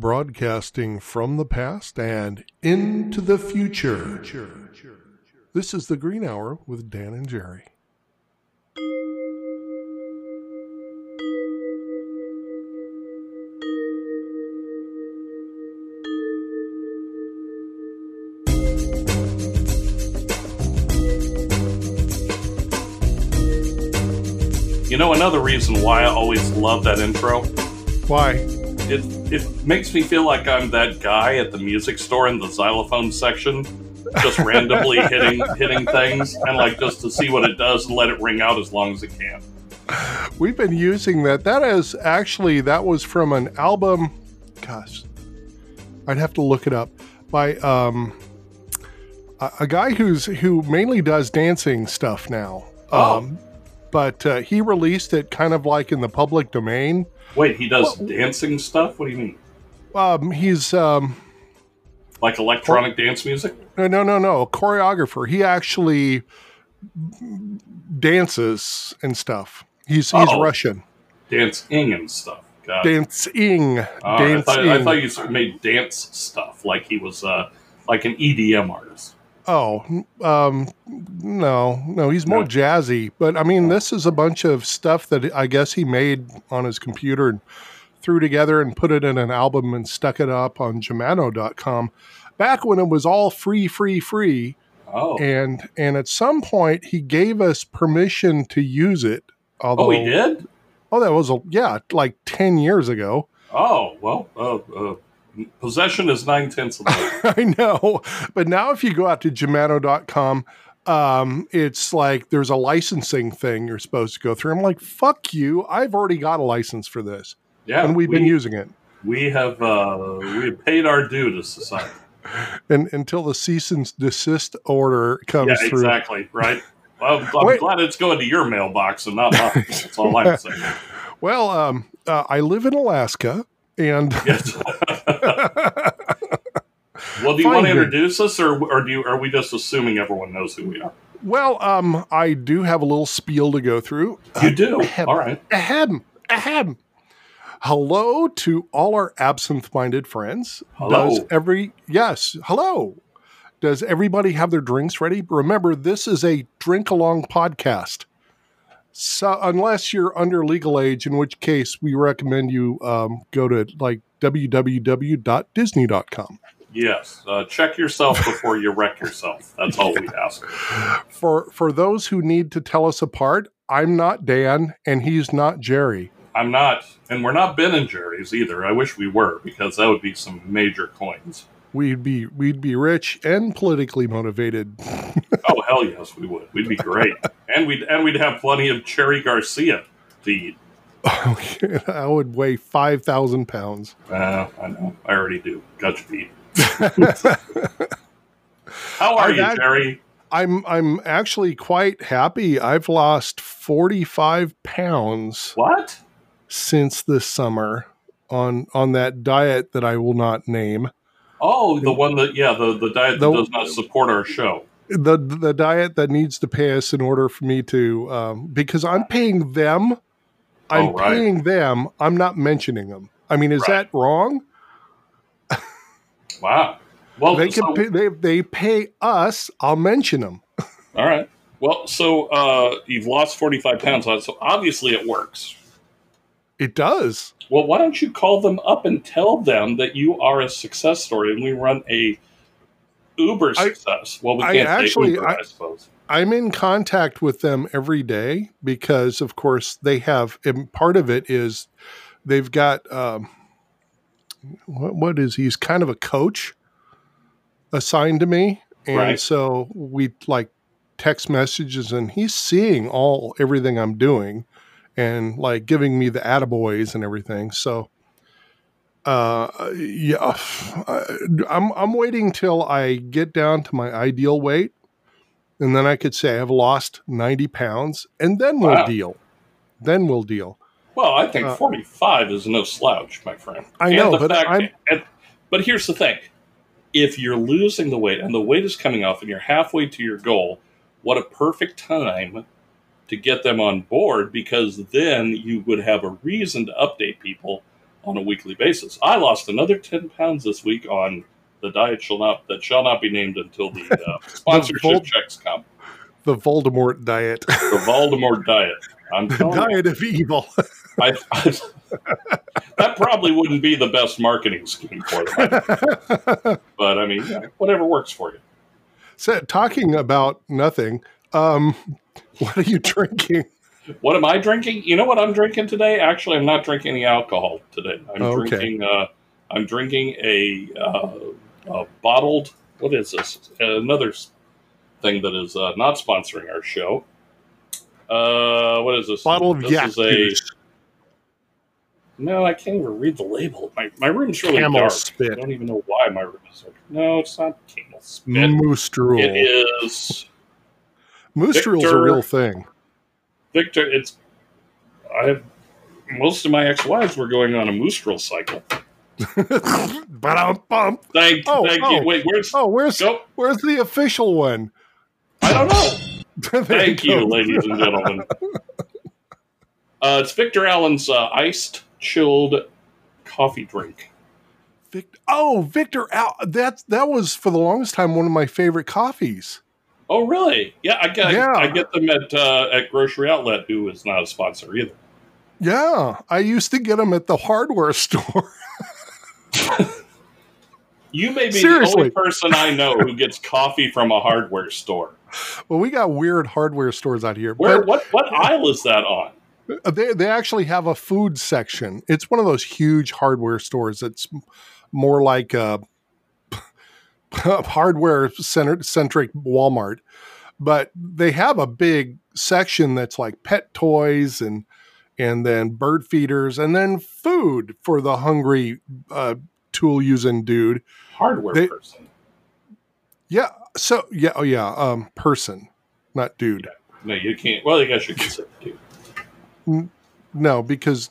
broadcasting from the past and into the future. This is the Green Hour with Dan and Jerry. You know, another reason why I always love that intro? Why? It, it makes me feel like I'm that guy at the music store in the xylophone section, just randomly hitting hitting things and like just to see what it does and let it ring out as long as it can. We've been using that. That is actually that was from an album. Gosh, I'd have to look it up by um, a, a guy who's who mainly does dancing stuff now. Oh. Um, but uh, he released it kind of like in the public domain. Wait, he does dancing stuff? What do you mean? Um, he's um, Like electronic dance music? no, no, no, no, a choreographer. He actually dances and stuff. He's he's Oh. Russian. Dancing and stuff. Got. Dancing, Uh, I, thought, I thought you sort of made dance stuff like he was uh, like an EDM artist. Oh, um, no, no, he's more No. jazzy. But I mean, this is a bunch of stuff that I guess he made on his computer and threw together and put it in an album and stuck it up on Jamendo.com back when it was all free, free, free. Oh, And and at some point he gave us permission to use it. Although, oh, he did. Oh, that was a yeah, like ten years ago. Oh well, uh, uh, possession is nine tenths of the law. I know. But now if you go out to Jamendo.com, um, it's like there's a licensing thing you're supposed to go through. I'm like, fuck you. I've already got a license for this. Yeah, and we've we, been using it. we have uh, we have paid our due to society. And until the cease and desist order comes yeah, through. exactly. Right. Well, I'm Wait. glad it's going to your mailbox and not mine. That's all I'm saying. Well, um, uh, I live in Alaska and Yes. well, do you want to introduce us, or or do you, are we just assuming everyone knows who we are? well, um, I do have a little spiel to go through. You do. ahem. All right. Ahem. Ahem. Hello to all our absent minded friends. Hello. Does every, yes, hello. Does everybody have their drinks ready? Remember, this is a drink along podcast. So, unless you're under legal age, in which case we recommend you um, go to like www.disney.com. Yes. Uh, check yourself before you wreck yourself. That's all we ask. For for those who need to tell us apart, I'm not Dan and he's not Jerry. I'm not, and we're not Ben and Jerry's either. I wish we were because that would be some major coins. We'd be we'd be rich and politically motivated. Oh hell yes, we would. We'd be great, and we'd and we'd have plenty of Cherry Garcia to eat. I would weigh five thousand pounds. Uh, I know. I already do. Got your feet. How are I've you, Jerry? I'm I'm actually quite happy. I've lost forty five pounds What? since this summer on on that diet that I will not name. Oh, the one that yeah, the the diet that The- does not support our show. The the diet that needs to pay us in order for me to um, because I'm paying them. I'm Oh, right. paying them. I'm not mentioning them. I mean, is Right. that wrong? Wow. Well, They so- pay, they they pay us. I'll mention them. all right. Well, so uh, you've lost forty five pounds, so obviously it works. It does. Well, why don't you call them up and tell them that you are a success story and we run a Uber I- success? well, we I can't actually- say Uber, I, I- suppose. I'm in contact with them every day because, of course, they have. And part of it is they've got um, what, what is he's kind of a coach assigned to me, and Right. so we like text messages, and he's seeing all everything I'm doing, and like giving me the attaboys and everything. So. Uh yeah, I'm I'm waiting till I get down to my ideal weight, and then I could say I've lost 90 pounds, and then we'll Wow. deal. Then we'll deal. Well, I think Uh, 45 is no slouch, my friend. I And know, but I'm- and- but here's the thing: if you're losing the weight and the weight is coming off, and you're halfway to your goal, what a perfect time to get them on board because then you would have a reason to update people on a weekly basis. I lost another ten pounds this week on the diet shall not that shall not be named until the uh, sponsorship Vol- checks come. The Voldemort diet. The Voldemort diet. I'm the telling you, diet of evil. I, I, that probably wouldn't be the best marketing scheme for them. But I mean, whatever works for you. so, talking about nothing, um, what are you drinking? What am I drinking? You know what I'm drinking today? Actually, I'm not drinking any alcohol today. I'm Okay. drinking. Uh, I'm drinking a, uh, a bottled. What is this? Another thing that is uh, not sponsoring our show. Uh, what is this? Bottle of this yak a, juice. No, I can't even read the label. My my room's really Camel dark. I don't even know why my room is dark. No, it's not camel spit. Moose drool. It is Moose drool's a real thing. Victor. It's I have most of my ex-wives were going on a moostral cycle. Ba-dum-bum. Thank, Oh, thank oh. you. Wait, where's? Oh, where's Go. where's the official one? I don't know. Thank you, ladies and gentlemen. Uh, it's Victor Allen's uh, iced chilled coffee drink. Vic- oh, Victor Al. That's that was for the longest time one of my favorite coffees. Oh, really? Yeah, I get Yeah. I get them at uh, at Grocery Outlet, who is not a sponsor either. Yeah, I used to get them at the hardware store. You may be the Seriously. only person I know who gets coffee from a hardware store. well, we got weird hardware stores out here. Where but what what aisle is that on? they they actually have a food section. It's one of those huge hardware stores. It's more like a hardware center centric Walmart, but they have a big section that's like pet toys and and then bird feeders and then food for the hungry uh, tool using dude. Hardware They- person. Yeah. So yeah. Oh yeah. Um, person, not dude. No, you can't. Well, I guess you can say too. No, because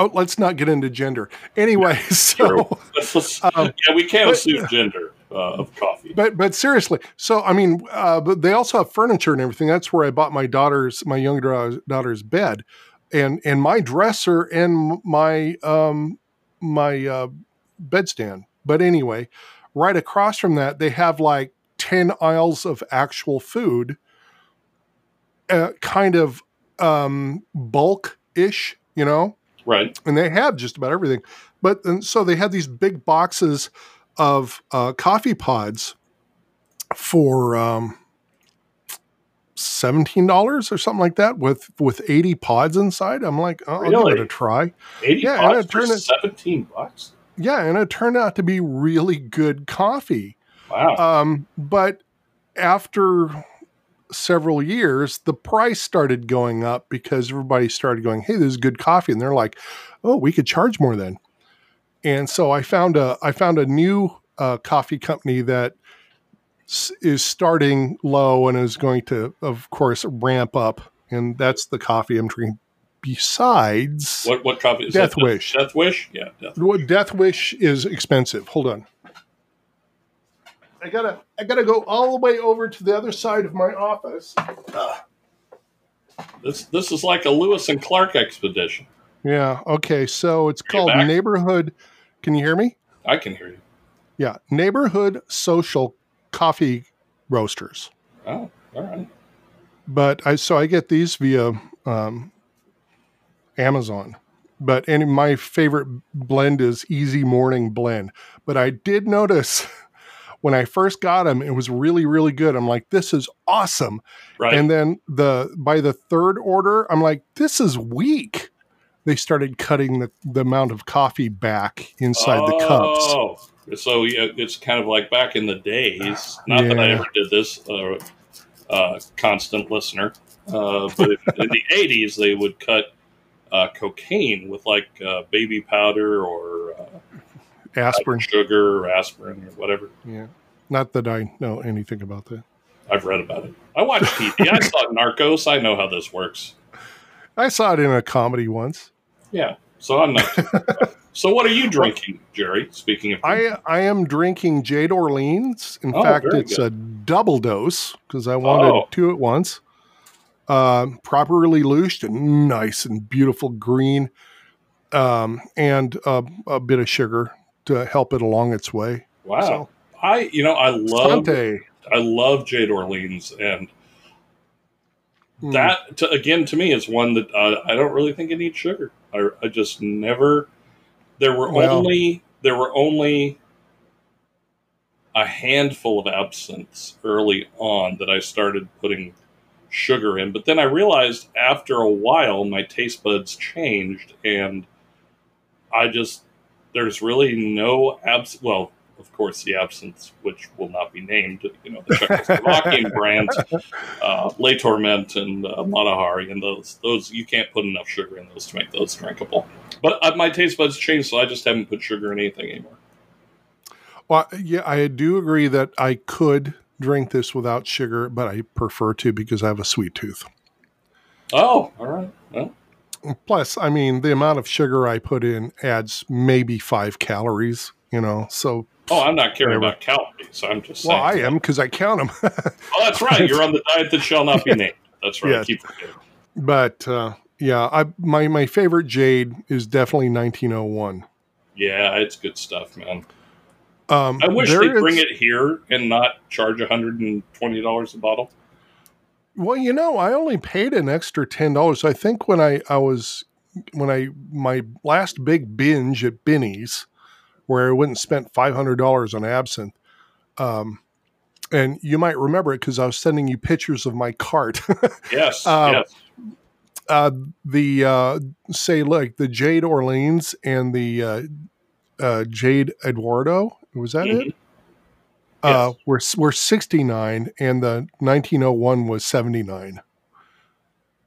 oh, let's not get into gender. Anyway, so Um, yeah, we can't but- assume gender uh, of coffee. but but seriously, so I mean, uh, but they also have furniture and everything. That's where I bought my daughter's my younger daughter's- daughter's bed, and and my dresser and my um my uh, bedstand. But anyway, right across from that, they have like ten aisles of actual food, uh, kind of um bulk ish, you know right. and they have just about everything. But and so they had these big boxes of uh, coffee pods for um, seventeen dollars or something like that, with with eighty pods inside. I'm like, oh, I'll give Really? it a try. Eighty Yeah, pots and it turned seventeen bucks. Yeah, and it turned out to be really good coffee. Wow. Um, but after several years, the price started going up because everybody started going, "Hey, this is good coffee," and they're like, "Oh, we could charge more then." And so I found a I found a new uh, coffee company that s- is starting low and is going to, of course, ramp up, and that's the coffee I'm drinking. Besides, what what coffee is Death that? Wish. Death Wish. Yeah. Death. what Death Wish is expensive. Hold on. I gotta I gotta go all the way over to the other side of my office. This this is like a Lewis and Clark expedition. Yeah, okay. So it's Are called? Neighborhood Can you hear me? I can hear you. Yeah, Neighborhood Social Coffee Roasters. Oh, all right. But I so I get these via um, Amazon. But and my favorite blend is Easy Morning Blend. But I did notice when I first got them, it was really really good. I'm like, this is awesome. Right. And then the by the third order, I'm like, this is weak. They started cutting the, the amount of coffee back inside the cups. Oh, so yeah, it's kind of like back in the days. Not that I ever did this, uh, uh, constant listener. Uh, but if, in the '80s, they would cut uh, cocaine with like uh, baby powder or Aspirin. sugar or aspirin or whatever. Yeah. Not that I know anything about that. I've read about it. I watched TV. I saw Narcos. I know how this works. I saw it in a comedy once. Yeah. So I'm not. so what are you drinking, Jerry? Speaking of, I I am drinking Jade Orleans. In Oh, fact, it's a double dose because I wanted Oh. two at once. Uh, properly loosed and nice and beautiful green. um, and uh, a bit of sugar to help it along its way. Wow. So- I you know I love Sante. I love Jade Orleans and Hmm. that to, again to me is one that uh, I don't really think it needs sugar. I, I just never. There were Well- only there were only a handful of absinthes early on that I started putting sugar in, but then I realized after a while my taste buds changed, and I just there's really no abs. Well, of course, the absence, which will not be named, you know, the Czechoslovakian brands, uh, Le Torment and uh, Matahari, and those those you can't put enough sugar in those to make those drinkable. But uh, my taste buds changed, so I just haven't put sugar in anything anymore. Well, yeah, I do agree that I could drink this without sugar, but I prefer to because I have a sweet tooth. Oh, all right. Well, Plus, I mean, the amount of sugar I put in adds maybe five calories, you know. So, oh, I'm not caring Whatever. about calories. I'm just well, I am because I count them. Oh, that's right. You're on the diet that shall not be named. That's right. Yes. Keep forgetting. but uh, yeah, I my my favorite Jade is definitely 1901. Yeah, it's good stuff, man. Um, I wish they'd bring it here and not charge $120 a bottle. Well, you know, I only paid an extra ten dollars. I think when I I was when I my last big binge at Binny's, where I went and spent five hundred dollars on absinthe. Um, and you might remember it because I was sending you pictures of my cart. Yes, Um, yes. uh, the uh, say like the Jade Orleans and the uh, uh, Jade Edouard was that it? Uh, Yes. were were sixty nine, and the nineteen oh one was seventy nine.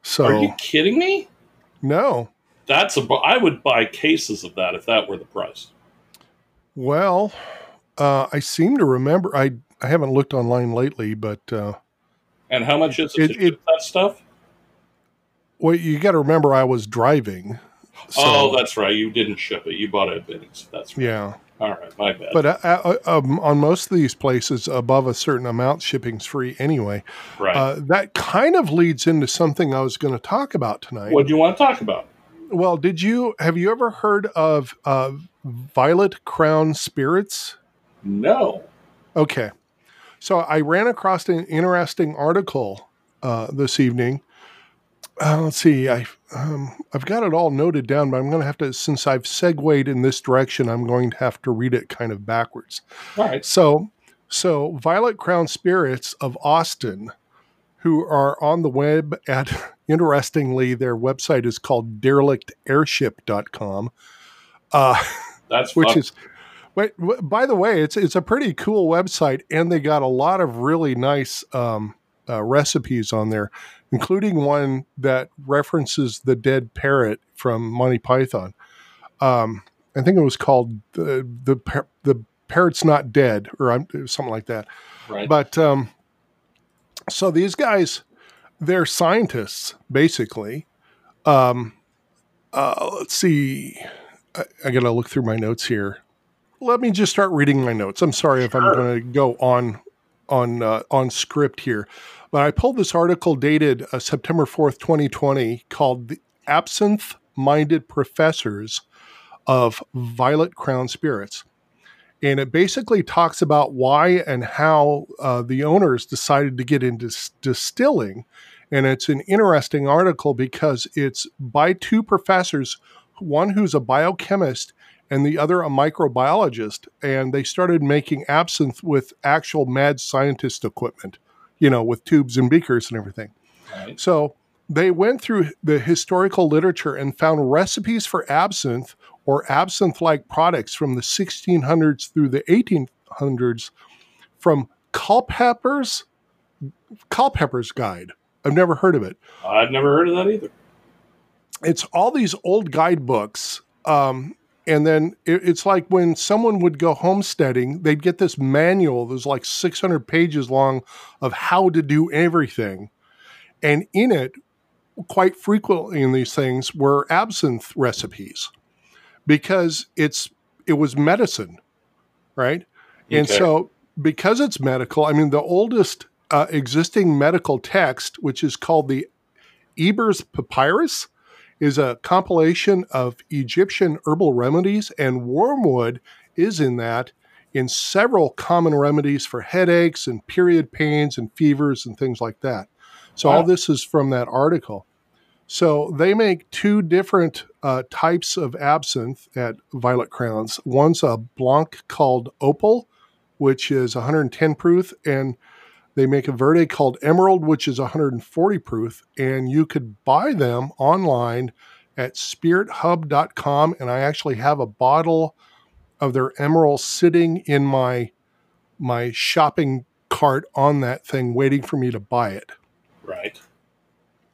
So Are you kidding me? no, That's a. I would buy cases of that if that were the price. well, uh, I seem to remember. I I haven't looked online lately, but uh, And how much is it, It- that stuff? well, you got to remember I was driving. So, oh, that's right. You didn't ship it. You bought it. That's right. yeah. All right, my bad. But uh, uh, um, on most of these places, above a certain amount, shipping's free anyway. right. Uh, that kind of leads into something I was going to talk about tonight. what do you want to talk about? Well, did you have you ever heard of uh, Violet Crown Spirits? No. Okay, so I ran across an interesting article uh, this evening. Uh, let's see, I um, I've got it all noted down, but I'm going to have to since I've segued in this direction, I'm going to have to read it kind of backwards. All right. So, so Violet Crown Spirits of Austin, who are on the web at, interestingly, their website is called derelictairship.com, uh, That's which fun. is, wait, by the way, it's, it's a pretty cool website and they got a lot of really nice um, uh, recipes on there, including one that references the dead parrot from Monty Python. Um, I think it was called the, the, par- the parrot's not dead or something like that. right. But um, so these guys, they're scientists basically. Um, uh, let's see. I, I got to look through my notes here. Let me just start reading my notes. I'm sorry if I'm going to go on on uh, on script here, but I pulled this article dated uh, September 4th, 2020, called "The Absinthe Minded Professors of Violet Crown Spirits." and it basically talks about why and how uh, the owners decided to get into s- distilling. And it's an interesting article because it's by two professors, one who's a biochemist and the other a microbiologist. And they started making absinthe with actual mad scientist equipment, you know, with tubes and beakers and everything. right. So they went through the historical literature and found recipes for absinthe or absinthe like products from the 1600s through the 1800s from Culpeper's Culpeper's Guide. I've never heard of it. I've never heard of that either. It's all these old guidebooks. Um, and then it, it's like when someone would go homesteading, they'd get this manual that was like 600 pages long of how to do everything. And in it, quite frequently in these things, were absinthe recipes because it's it was medicine, right? Okay. And so, because it's medical, I mean, the oldest uh, existing medical text, which is called the Ebers Papyrus, is a compilation of Egyptian herbal remedies, and wormwood is in that in several common remedies for headaches and period pains and fevers and things like that. So, wow. all this is from that article. So, they make two different uh, types of absinthe at Violet Crowns. One's a Blanc called Opal, which is 110 proof, and they make a Verde called Emerald, which is 140 proof, and you could buy them online at spirithub.com. And I actually have a bottle of their Emerald sitting in my my shopping cart on that thing, waiting for me to buy it. Right.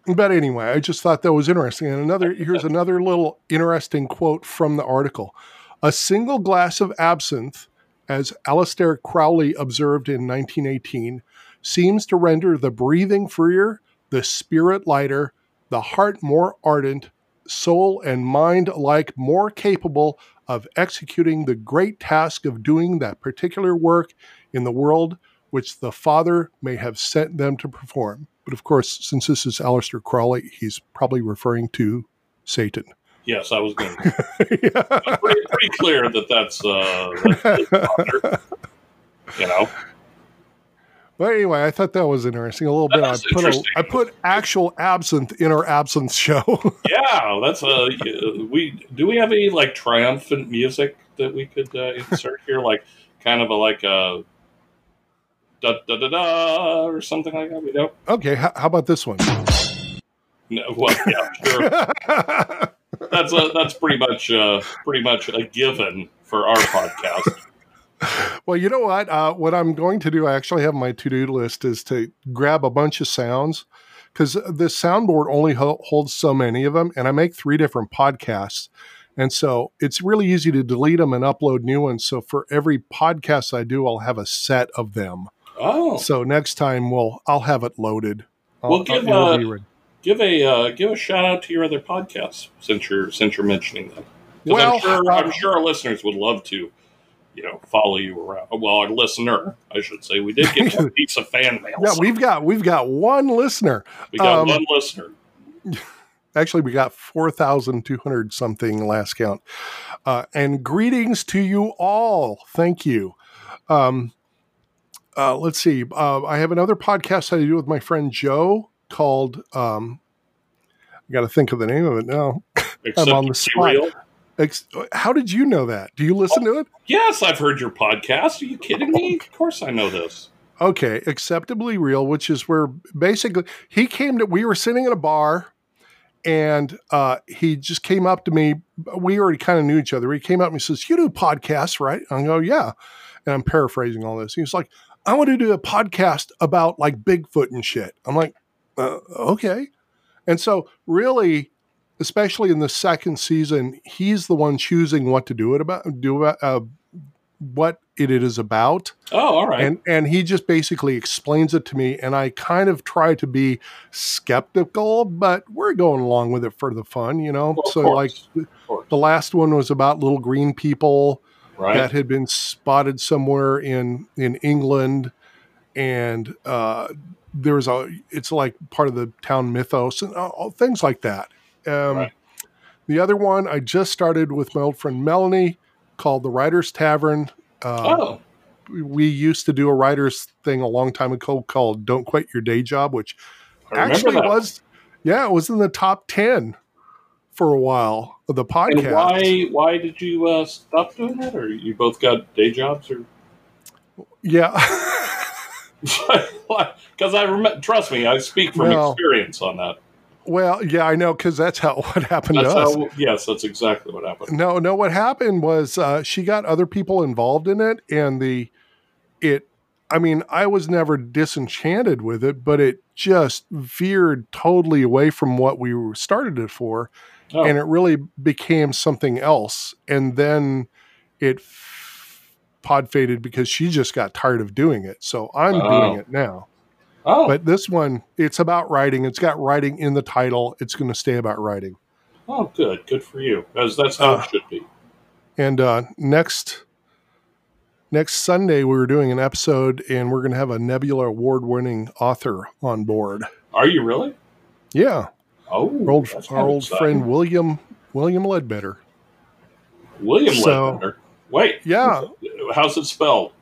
But anyway, I just thought that was interesting. And another here's another little interesting quote from the article. A single glass of absinthe, as Aleister Crowley observed in 1918, seems to render the breathing freer, the spirit lighter, the heart more ardent, soul and mind alike more capable of executing the great task of doing that particular work in the world which the Father may have sent them to perform. But of course, since this is Aleister Crowley, he's probably referring to Satan. Yes, I was going to. yeah. pretty, pretty, clear that that's, uh, that's you know. But anyway, I thought that was interesting. A little bit. I put a, I put actual absinthe in our absinthe show. yeah, that's a. Uh, we do we have any like triumphant music that we could uh, insert here, like kind of a like a da da da da or something like that. We don't. Okay, how, how about this one? No, well, yeah, sure. that's a, that's pretty much uh, pretty much a given for our podcast well, you know what? Uh, what I'm going to do, I actually have my to do list, is to grab a bunch of sounds because the soundboard only ho- holds so many of them, and I make three different podcasts. And so it's really easy to delete them and upload new ones. So for every podcast I do, I'll have a set of them. Oh, so next time we'll I'll have it loaded. I'll, we'll give uh, give a uh, give a shout out to your other podcasts since you're since you're mentioning them. Well, I'm sure, I'm sure our listeners would love to you know follow you around. Well, our listener, I should say, we did get a piece of fan mail. Yeah, so. we've got we've got one listener. We got um, one listener. Actually, we got four thousand two hundred something last count. Uh, and greetings to you all. Thank you. Um, uh, let's see. Uh, I have another podcast that I do with my friend Joe called. Um, I got to think of the name of it now. I'm on the spot. How did you know that? Do you listen oh, to it? Yes, I've heard your podcast. Are you kidding me? Of course I know this. Okay, acceptably real, which is where basically he came to. We were sitting in a bar, and uh, he just came up to me. We already kind of knew each other. He came up and he says, "You do podcasts, right?" I go, "Yeah," and I'm paraphrasing all this. He's like, "I want to do a podcast about like Bigfoot and shit." I'm like, uh, "Okay," and so really especially in the second season, he's the one choosing what to do it about, do uh, what it is about. Oh, all right. And and he just basically explains it to me, and I kind of try to be skeptical, but we're going along with it for the fun, you know. Well, so like the last one was about little green people right. that had been spotted somewhere in in England, and uh, there's a it's like part of the town mythos and all, things like that. Um, right. The other one I just started with my old friend Melanie called the Writers Tavern. Uh, oh. We used to do a writers thing a long time ago called "Don't Quit Your Day Job," which actually that. was, yeah, it was in the top ten for a while of the podcast. And why? Why did you uh, stop doing that? Or you both got day jobs? Or yeah. Because I remember, trust me, I speak from well, experience on that. Well, yeah, I know because that's how what happened that's to us. How, yes, that's exactly what happened. No, no, what happened was uh, she got other people involved in it, and the it. I mean, I was never disenchanted with it, but it just veered totally away from what we started it for, oh. and it really became something else. And then it pod faded because she just got tired of doing it. So I'm oh. doing it now. Oh. But this one, it's about writing. It's got writing in the title. It's going to stay about writing. Oh, good. Good for you. As that's how uh, it should be. And uh, next next Sunday, we were doing an episode, and we're going to have a Nebula Award winning author on board. Are you really? Yeah. Oh, Our old, our old friend William William Ledbetter. William So- Ledbetter. Wait, Yeah, how's it spelled?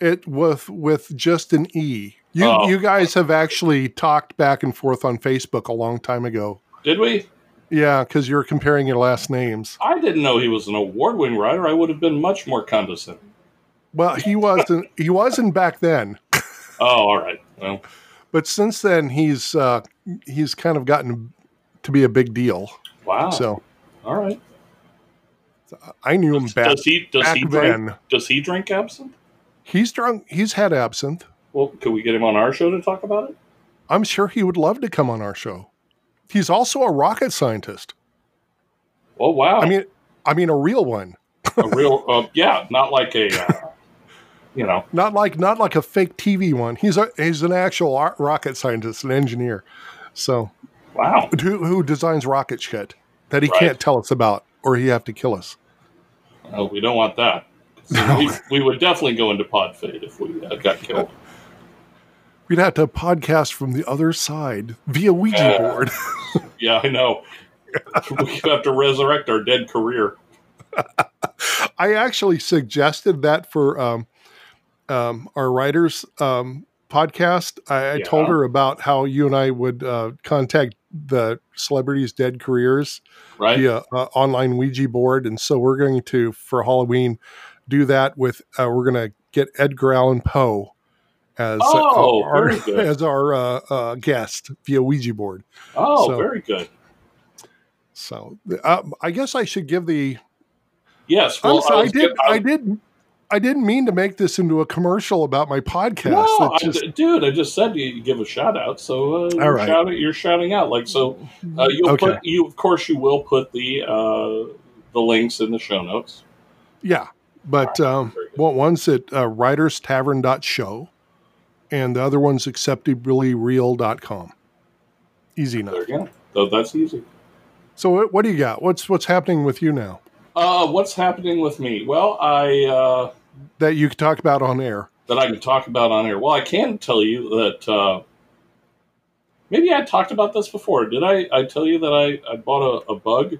it with with just an e. You Oh. you guys have actually talked back and forth on Facebook a long time ago. Did we? Yeah, because you're comparing your last names. I didn't know he was an award-winning writer. I would have been much more condescending. Well, he wasn't. he wasn't back then, Oh, all right. Well, but since then he's uh, he's kind of gotten to be a big deal. wow. So all right. I knew him back does he does he then. does he drink absinthe? He's drunk. He's had absinthe. Well, could we get him on our show to talk about it? I'm sure he would love to come on our show. He's also a rocket scientist. Oh wow! I mean, I mean a real one, a real uh, yeah, not like a uh, you know. not like not like a fake TV one. He's a he's an actual rocket scientist, an engineer. So Wow. who, who designs rocket shit that he Right. can't tell us about, or he have to kill us. Oh, we don't want that. we, we would definitely go into pod fade if we uh, got killed. We'd have to podcast from the other side via Ouija Uh, board. Yeah, I know. we have to resurrect our dead career. I actually suggested that for um, um, our writers um, podcast. I, I Yeah. told her about how you and I would uh, contact the celebrities' dead careers Right? via uh, online Ouija board, and so we're going to for Halloween do that with. Uh, we're going to get Edgar Allan Poe as uh, Oh, our, very good. as our uh, uh, guest via Ouija board. Oh, So- very good. So uh, I guess I should give the Yes. Well, Honestly, I, was did. I did. I didn't mean to make this into a commercial about my podcast. No, It's I- dude, I just said you give a shout out, so uh, you're, right. shouting, you're shouting out like so. Uh, you'll Okay. put you, of course, you will put the uh, the links in the show notes. yeah, but um, Very good. well, one's at uh, writerstavern.show, and the other one's acceptablyreal.com. Easy enough. There you go. So that's easy. So what, what do you got? What's what's happening with you now Uh, what's happening with me? Well, I uh, that you could talk about on air? that I can talk about on air. Well, I can tell you that uh, maybe I talked about this before. Did I? I tell you that I, I bought a, a bug.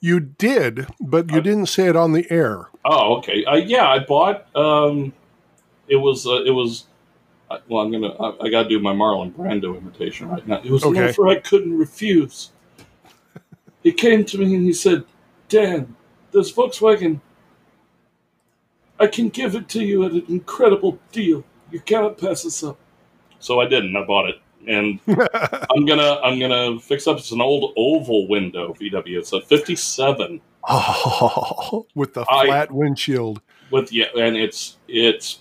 You did, but you I- didn't say it on the air. Oh, okay. Yeah, I bought. Um, it was. Uh, it was. uh, Well, I'm gonna. I, I got to do my Marlon Brando imitation right now. It was Okay. an offer I couldn't refuse. he came to me and he said, "Dan, this Volkswagen. I can give it to you at an incredible deal. You cannot pass this up." So I didn't. I bought it, and I'm gonna. I'm gonna fix up. It's an old oval window VW. It's a '57. oh, with the I- flat windshield. with yeah, and it's it's.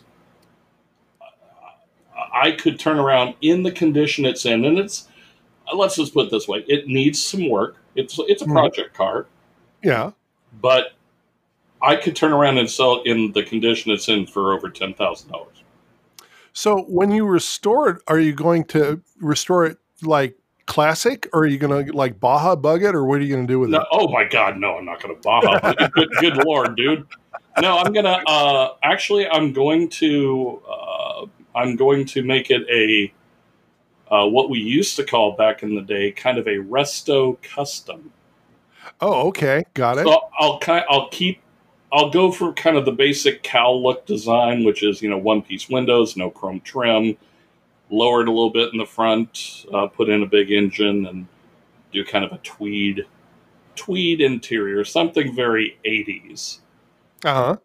I could turn around in the condition it's in, and it's. Let's just put it this way: it needs some work. It's it's a Mhm. project car, Yeah. but I could turn around and sell it in the condition it's in for over ten thousand dollars. So when you restore it, are you going to restore it like classic, or are you going to like Baja bug it, or what are you going to do with No, it? oh my God, no! I'm not going to Baja. good, good lord, dude. No, I'm gonna. Uh, actually, I'm going to. Uh, I'm going to make it a. Uh, what we used to call back in the day, kind of a resto custom. Oh, okay, got it. So I'll kind. I'll keep. I'll go for kind of the basic cowl look design, which is you know one piece windows, no chrome trim, lower it a little bit in the front, uh, put in a big engine, and do kind of a tweed, tweed interior, something very 80s. Uh huh.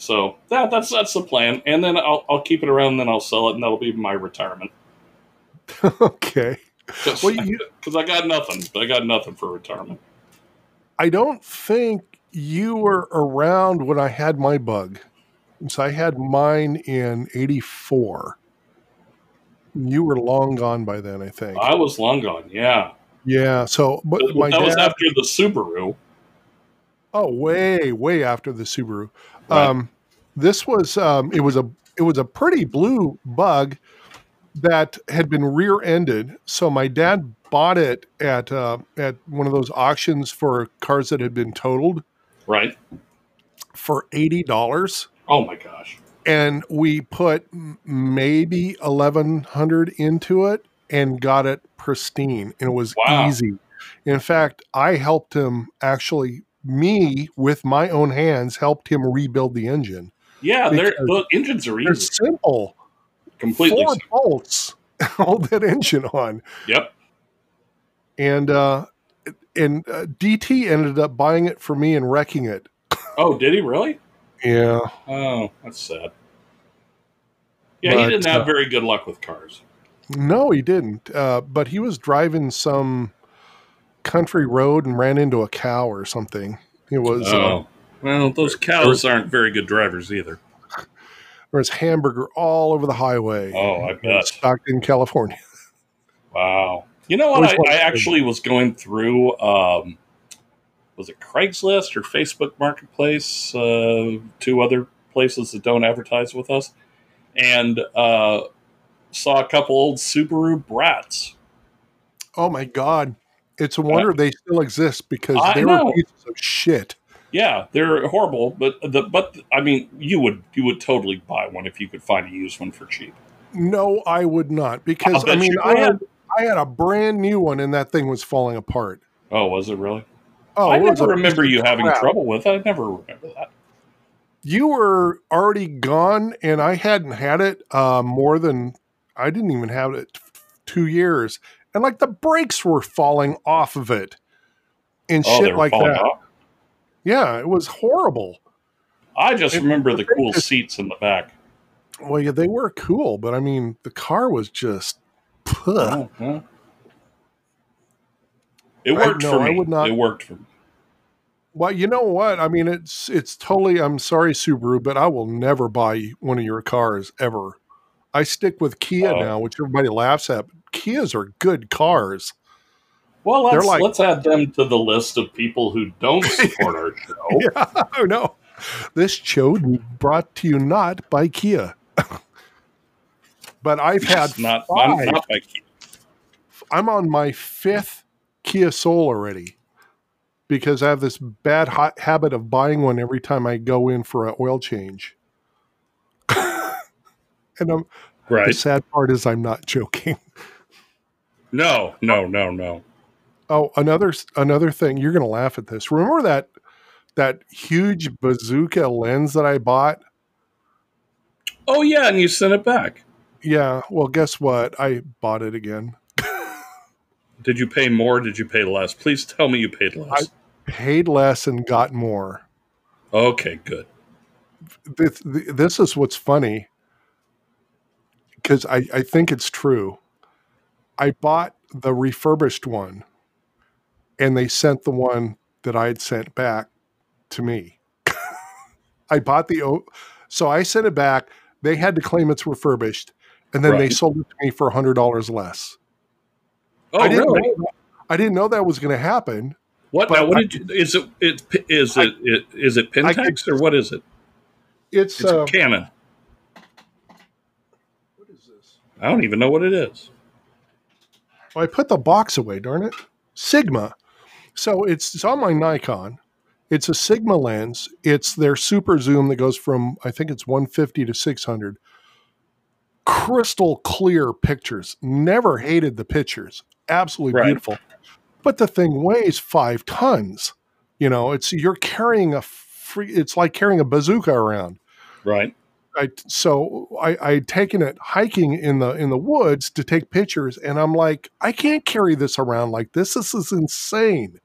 So that that's that's the plan, and then I'll I'll keep it around, and then I'll sell it, and that'll be my retirement. okay. Because Well, you- I got nothing. I got nothing for retirement. I don't think you were around when I had my bug. So I had mine in '84. You were long gone by then, I think. I was long gone. Yeah, yeah. So, but that my was after the Subaru. Oh, way, way after the Subaru. Right. Um, this was um, it was a it was a pretty blue bug that had been rear-ended. So my dad bought it at uh, at one of those auctions for cars that had been totaled Right. for eighty dollars, Oh my gosh. and we put maybe eleven hundred into it, and got it pristine. And it was Wow. easy. In fact, I helped him actually, me with my own hands, helped him rebuild the engine. Yeah, the engines are easy. simple. Completely. Four simple. bolts, hold that engine on. Yep. And uh, and uh, DT ended up buying it for me and wrecking it. Oh, did he really? Yeah. Oh, that's sad. Yeah, he didn't have uh, very good luck with cars. No, he didn't. Uh, but he was driving some country road and ran into a cow or something. It was uh, Oh, well, those cows aren't very good drivers either. there was hamburger all over the highway. Oh, I in bet. Stockton, California. Wow. You know what? I, I actually was going through. Um, was it Craigslist or Facebook Marketplace? Uh, two other places that don't advertise with us, and uh, saw a couple old Subaru Brats. Oh my god. It's a wonder they still exist because I they know. were pieces of shit. Yeah, they're horrible, but the but I mean, you would you would totally buy one if you could find a used one for cheap. No, I would not because I mean I had I had a brand new one and that thing was falling apart. Oh, was it really? Oh, I never remember you having crap. trouble with. it. I never remember that. You were already gone, and I hadn't had it uh, more than I didn't even have it two years, and like the brakes were falling off of it and Oh, shit like that. off. Yeah, it was horrible. I just It- remember the cool is- seats in the back. Well, yeah, they were cool, but I mean, the car was just. Uh-huh. Well. It I- worked no, for me. I would not- It worked for me. Well, you know what? I mean, it's it's totally. I'm sorry, Subaru, but I will never buy one of your cars ever. I stick with Kia Oh. now, which everybody laughs at. Kias are good cars. Well, let's like- let's add them to the list of people who don't support our show. Yeah, I know. This show brought to you not by Kia. but I've had not five. not, not by Kia. I'm on my fifth Kia Soul already because I have this bad ha- habit of buying one every time I go in for an oil change. and I'm, right. the sad part is I'm not joking. No, no, no, no. Oh, another another thing. You're gonna laugh at this. Remember that that huge bazooka lens that I bought? Oh yeah, and you sent it back. Yeah. Well, guess what? I bought it again. Did you pay more? Did you pay less? Please tell me you paid less. Paid less and got more. okay, good. This, this is what's funny because I, I think it's true. I bought the refurbished one and they sent the one that I had sent back to me. I bought the, o- so I sent it back. They had to claim it's refurbished and then they sold it to me for a hundred dollars less. Oh I didn't really? know, I didn't know that was going to happen. What now? What I- did you? Is it? It is it? it is it I Pentax or what is it? It's, It's uh, Canon. what is this? I don't even know what it is. Well, I put the box away, darn it. Sigma. So it's, it's on my Nikon. It's a Sigma lens. It's their super zoom that goes from, I think it's 150 to 600. Crystal clear pictures. Never hated the pictures. Absolutely Right. beautiful. But the thing weighs five tons. You know, it's you're carrying a free, it's like carrying a bazooka around. Right. I so I I'd taken it hiking in the in the woods to take pictures, and I'm like, I can't carry this around like this. This is insane.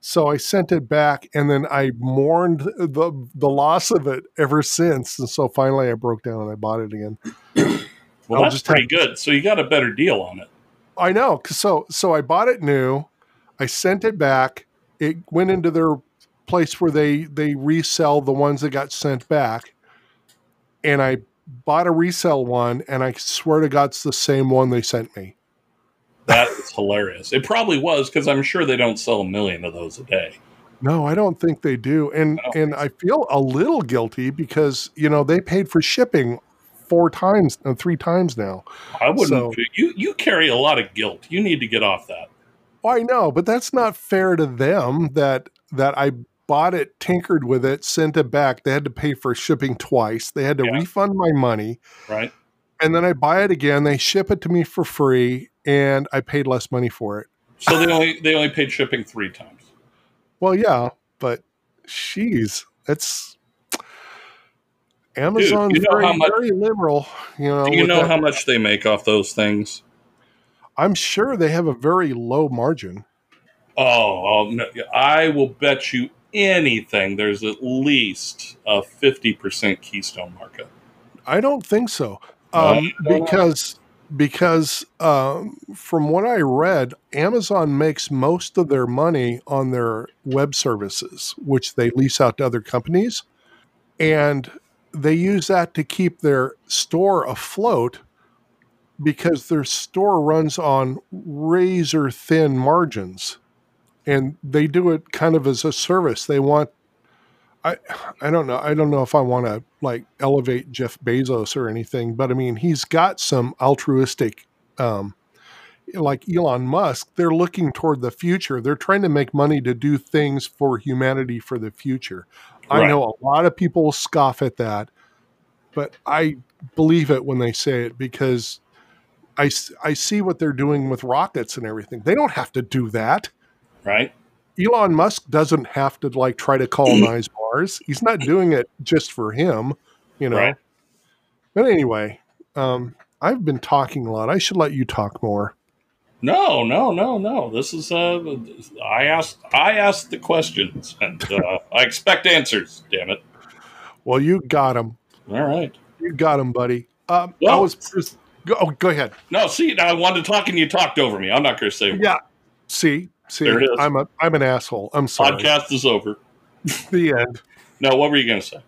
So I sent it back, and then I mourned the the loss of it ever since. And so finally, I broke down and I bought it again. Well, I'll that's just pretty good. So you got a better deal on it. I know. So so I bought it new. I sent it back. It went into their place where they they resell the ones that got sent back, and I bought a resell one, and I swear to God, it's the same one they sent me. That is hilarious. It probably was because I'm sure they don't sell a million of those a day. No, I don't think they do, and I and I feel a little guilty because you know they paid for shipping four times and three times now. I wouldn't. So- you you carry a lot of guilt. You need to get off that. Oh, I know, but that's not fair to them that that I bought it, tinkered with it, sent it back. They had to pay for shipping twice. They had to Yeah. refund my money, Right. and then I buy it again. They ship it to me for free, and I paid less money for it. So they only they only paid shipping three times. Well, yeah, but she's it's Amazon's you know very, much- very liberal. You know, Do you know that. how much they make off those things? I'm sure they have a very low margin. Oh, oh I will bet you anything. There's at least a fifty percent Keystone market. I don't think so, um, don't know? because because um, from what I read, Amazon makes most of their money on their web services, which they lease out to other companies, and they use that to keep their store afloat because their store runs on razor thin margins and they do it kind of as a service they want i i don't know i don't know if i want to like elevate jeff bezos or anything but i mean he's got some altruistic um like elon musk they're looking toward the future they're trying to make money to do things for humanity for the future i know a lot of people scoff at that but i believe it when they say it because I, I see what they're doing with rockets and everything. They don't have to do that. Right? Elon Musk doesn't have to like try to colonize Mars. He's not doing it just for him, you know. Right. But anyway, um, I've been talking a lot. I should let you talk more. No, no, no, no. This is uh, I asked I asked the questions and uh, I expect answers. Damn it! Well, you got him. All right. You got him, buddy. Um, I Well- was. Just, go, oh, go ahead. No, see, I wanted to talk and you talked over me. I'm not going to say. Yeah. See, see, There it is. I'm a I'm an asshole. I'm sorry. Podcast is over. The end. No, what were you going to say?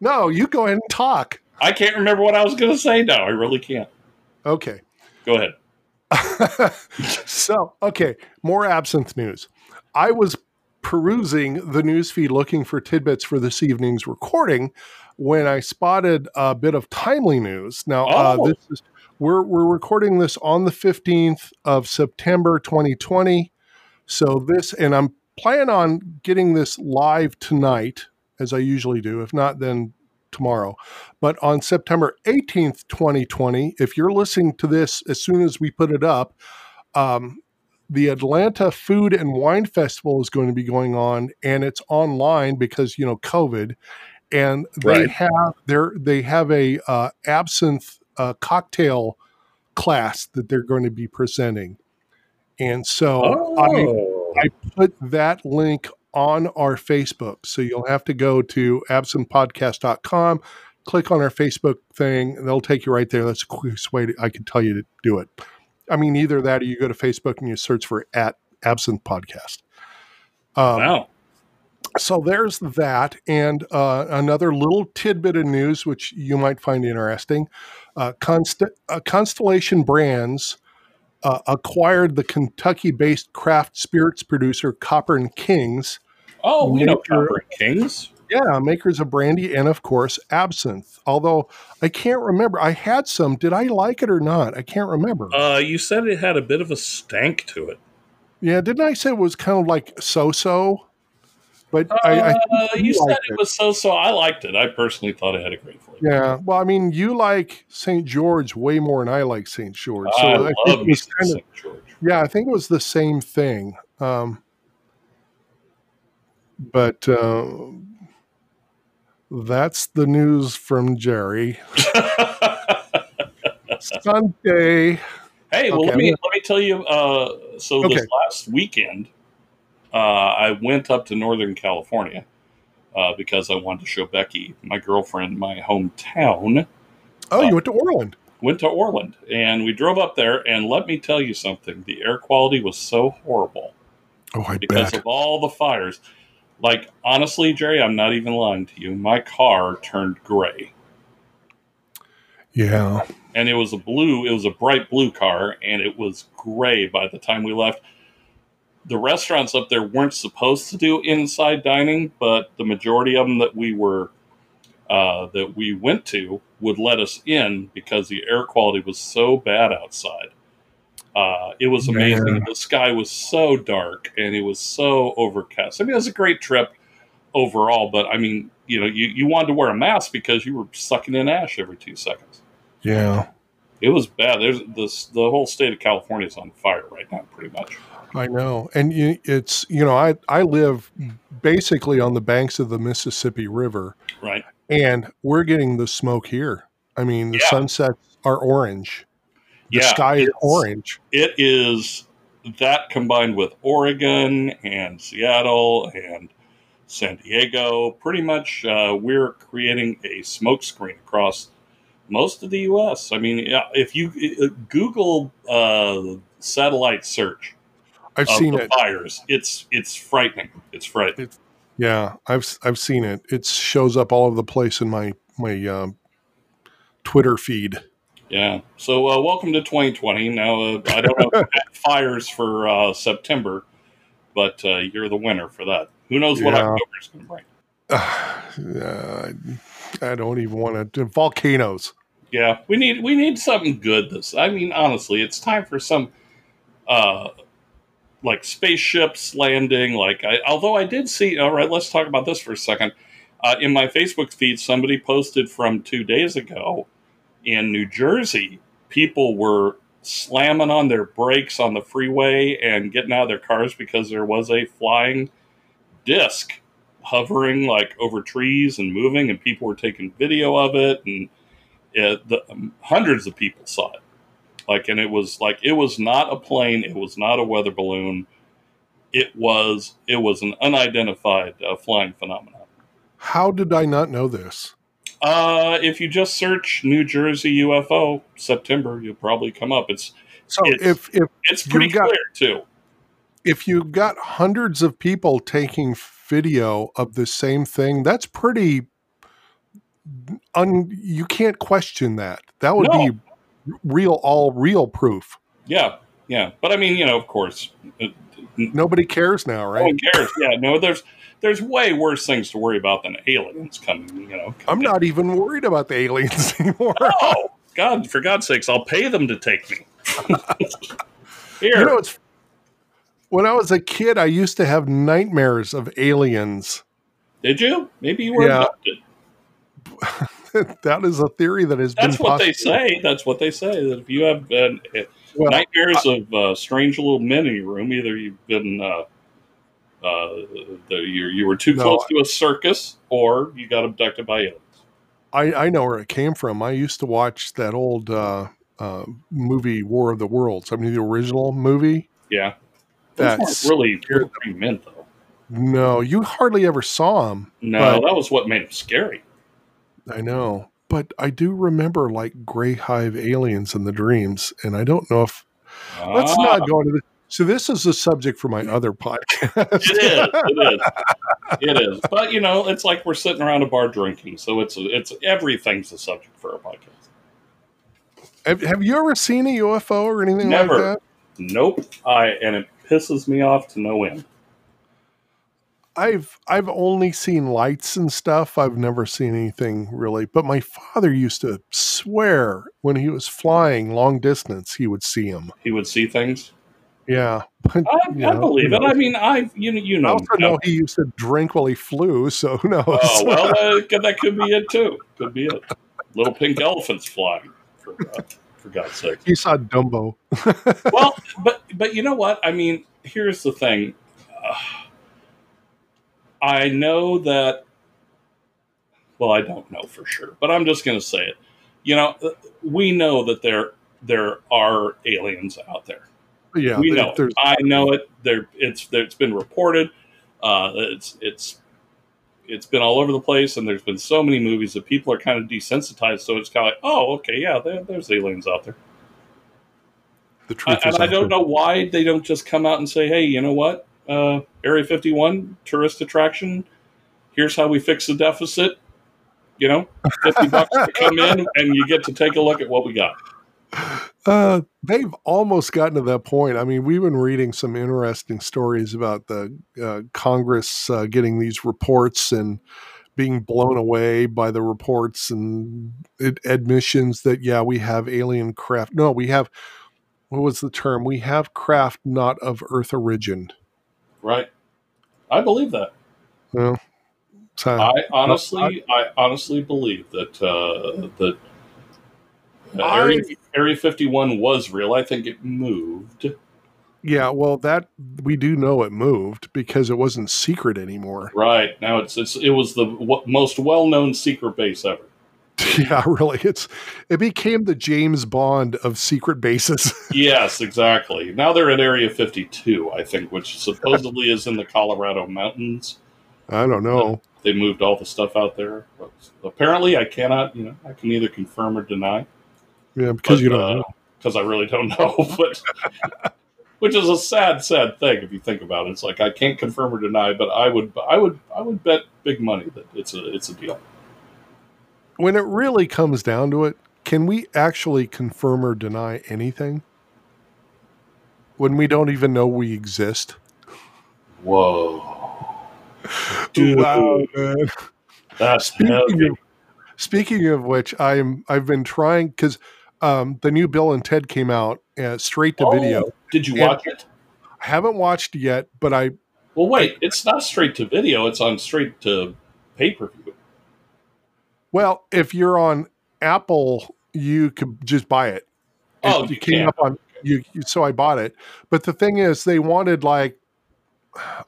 No, you go ahead and talk. I can't remember what I was going to say now. I really can't. Okay. Go ahead. so, okay, more absinthe news. I was perusing the news feed looking for tidbits for this evening's recording when I spotted a bit of timely news. Now, uh, Oh. this is we're we're recording this on the 15th of September 2020. So this and I'm planning on getting this live tonight as I usually do. If not then tomorrow. But on September 18th, 2020, if you're listening to this as soon as we put it up, um, the Atlanta Food and Wine Festival is going to be going on, and it's online because you know COVID, and they Right. have their they have a uh, absinthe uh, cocktail class that they're going to be presenting, and so I Oh. I put that link on our Facebook. So you'll have to go to absinthepodcast.com, click on our Facebook thing, and they'll take you right there. That's the quickest way to, I can tell you to do it. I mean, either that or you go to Facebook and you search for at Absinthe Podcast. Um, wow. so there's that. And uh, another little tidbit of news, which you might find interesting uh, Const- uh, Constellation Brands uh, acquired the Kentucky based craft spirits producer Copper and Kings. Oh, we know Copper Kings. Yeah, makers of brandy and, of course, absinthe. Although I can't remember. I had some. Did I like it or not? I can't remember. Uh, you said it had a bit of a stank to it. yeah, didn't I say it was kind of like so so But I, I Uh, think you said it was so so. I liked it. I personally thought it had a great flavor. Yeah, well, I mean, you like St. George way more than I like St. George. So I I, think love was kind of, St. George. yeah, I think it was the same thing. Um, but uh, that's the news from Jerry. Sunday. Hey, well, Okay, let me let me tell you. Uh, so Okay. this last weekend, uh, I went up to Northern California uh, because I wanted to show Becky, my girlfriend, my hometown. Oh, Uh, you went to Orland. Went to Orland, and we drove up there. And let me tell you something: the air quality was so horrible Oh, I because bet. of all the fires. Like honestly, Jerry, I'm not even lying to you. My car turned gray. Yeah. and it was a blue it was a bright blue car and it was gray by the time we left the restaurants up there weren't supposed to do inside dining but the majority of them that we were uh, that we went to would let us in because the air quality was so bad outside uh, it was amazing Man. the sky was so dark and it was so overcast i mean it was a great trip overall but i mean you know you, you wanted to wear a mask because you were sucking in ash every two seconds Yeah. It was bad. There's this the whole state of California is on fire right now, pretty much. I know, and you, it's you know I I live basically on the banks of the Mississippi River, Right. and we're getting the smoke here. I mean, the Yeah. sunsets are orange. The Yeah, sky is orange. It is that combined with Oregon and Seattle and San Diego. Pretty much, uh, we're creating a smokescreen across most of the U.S. I mean, if you uh, Google uh, satellite search I've seen it. fires, it's it's frightening. It's frightening. Yeah, I've I've seen it. It shows up all over the place in my my um, Twitter feed. Yeah. So, uh, welcome to 2020. Now, uh, I don't know if you had fires for uh, September, but uh, you're the winner for that. Who knows what Yeah. October's going to bring? I don't even want to. Volcanoes. Yeah, we need we need something good. This, I mean, honestly, it's time for some, uh, like spaceships landing. Like, I, although I did see. All right, let's talk about this for a second. Uh, in my Facebook feed, somebody posted from two days ago in New Jersey. People were slamming on their brakes on the freeway and getting out of their cars because there was a flying disc hovering like over trees and moving, and people were taking video of it and it, the, um, hundreds of people saw it. Like, and it was like it was not a plane, it was not a weather balloon. It was it was an unidentified uh, flying phenomenon. How did I not know this? Uh, if you just search New Jersey UFO September, you'll probably come up. It's So It's- if if it's pretty got- clear too. if you've got hundreds of people taking video of the same thing, that's pretty. Un, you can't question that. That would No. be real, all real proof. Yeah, yeah. But I mean, you know, of course, it, Nobody cares now, no right? one cares. Yeah, no, there's there's way worse things to worry about than aliens coming. You know, I'm not even worried about the aliens anymore. Oh God! For God's sakes, I'll pay them to take me. Here, You know, it's when I was a kid, I used to have nightmares of aliens. did you? Maybe you were Yeah. abducted. that is a theory that has That's been what they say. That's what they say. That if you have uh, Well, nightmares of uh, strange little men in your room, either you've been uh, uh, the, you you were too No, close to a circus, or you got abducted by aliens. I, I know where it came from. I used to watch that old uh, uh, movie, War of the Worlds. I mean, the original movie. Yeah, That's really scared men though. no, you hardly ever saw them. No, that was what made them scary. I know, but I do remember like gray hive aliens in the dreams, and I don't know if let's Ah, not go into this. So this is the subject for my other podcast. It is. It is. It is. But you know, it's like we're sitting around a bar drinking, so it's it's everything's a subject for a podcast. have, have you ever seen a UFO or anything Never. like that? Nope. I and it pisses me off to no end. I've I've only seen lights and stuff. I've never seen anything really. But my father used to swear when he was flying long distance, he would see him. He would see things. Yeah, but I, I know, believe it. I mean, I you know you I know. also know he used to drink while he flew. So who knows? Oh well, uh, that could be it too. Could be it. Little pink elephants flying. For, uh, for God's sake. he saw Dumbo. well, but but you know what? I mean, here's the thing. Uh, I know that. Well, I don't know for sure, but I'm just going to say it. You know, we know that there there are aliens out there. Yeah, we know. It. I know it. There, it's there, it's been reported. Uh, it's it's it's been all over the place, and there's been so many movies that people are kind of desensitized. So it's kind of like, oh, okay, yeah, there, there's aliens out there. the I, truth. is and I don't know why they don't just come out and say, "Hey, you know what? Uh, Area 51 tourist attraction. Here's how we fix the deficit. You know, fifty bucks to come in, and you get to take a look at what we got." Uh, they've almost gotten to that point. I mean, we've been reading some interesting stories about the uh, Congress uh, getting these reports and being blown away by the reports and ad- admissions that yeah, we have alien craft. No, we have. What was the term? We have craft not of Earth origin. Right? I believe that. Well, so I honestly, I honestly believe that uh, that Uh, Area, Area 51 was real. I think it moved. Yeah, well, that we do know it moved because it wasn't secret anymore. Right now, it's, it's it was the w- most well known secret base ever. Yeah, really, it's it became the James Bond of secret bases. yes, exactly. Now they're in Area 52, I think, which supposedly is in the Colorado mountains. I don't know. They moved all the stuff out there. But apparently, I cannot. You know, I can neither confirm or deny. Yeah, because but, you don't uh, know. Because I really don't know, but which is a sad, sad thing if you think about it. It's like I can't confirm or deny, but I would, I would, I would bet big money that it's a, it's a deal. When it really comes down to it, can we actually confirm or deny anything when we don't even know we exist? Whoa, Dude, wow, man. that's Speaking of, speaking of which, I'm I've been trying because um, the new Bill and Ted came out uh, straight to Oh, video. Did you watch it? I haven't watched yet, but I Well, wait, it's not straight to video. It's on straight to pay per view. Well, if you're on Apple, you could just buy it. Oh, it you came can. up on you, so I bought it. But the thing is, they wanted like